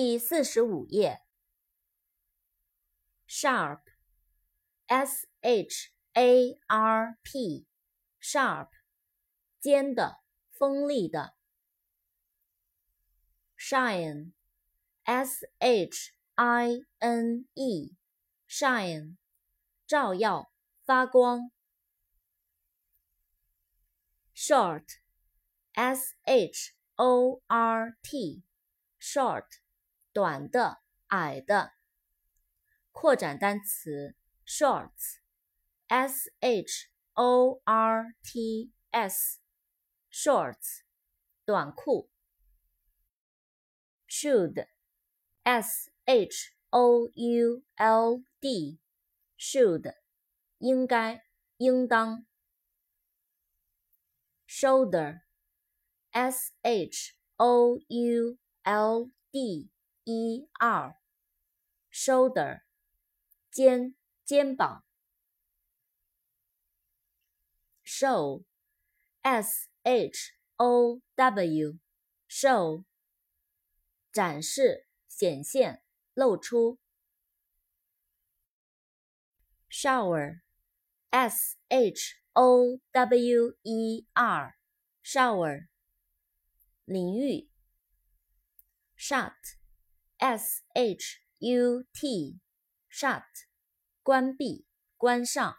第四十五页。sharp，s h a r p，sharp，尖的，锋利的。shine，s h i n e，shine，照耀，发光。short，s h o r t，short，短的，矮的。扩展单词 shorts，s h o r t s，shorts，短裤。should，s h o u l d，should，应该，应当。shoulder，s h o u l d e r，shoulder。肩肩膀，show，s h o w，show，展示、显现、露出。shower，s h o w e r，shower，淋浴。 Shut，s h u t。关闭，关上。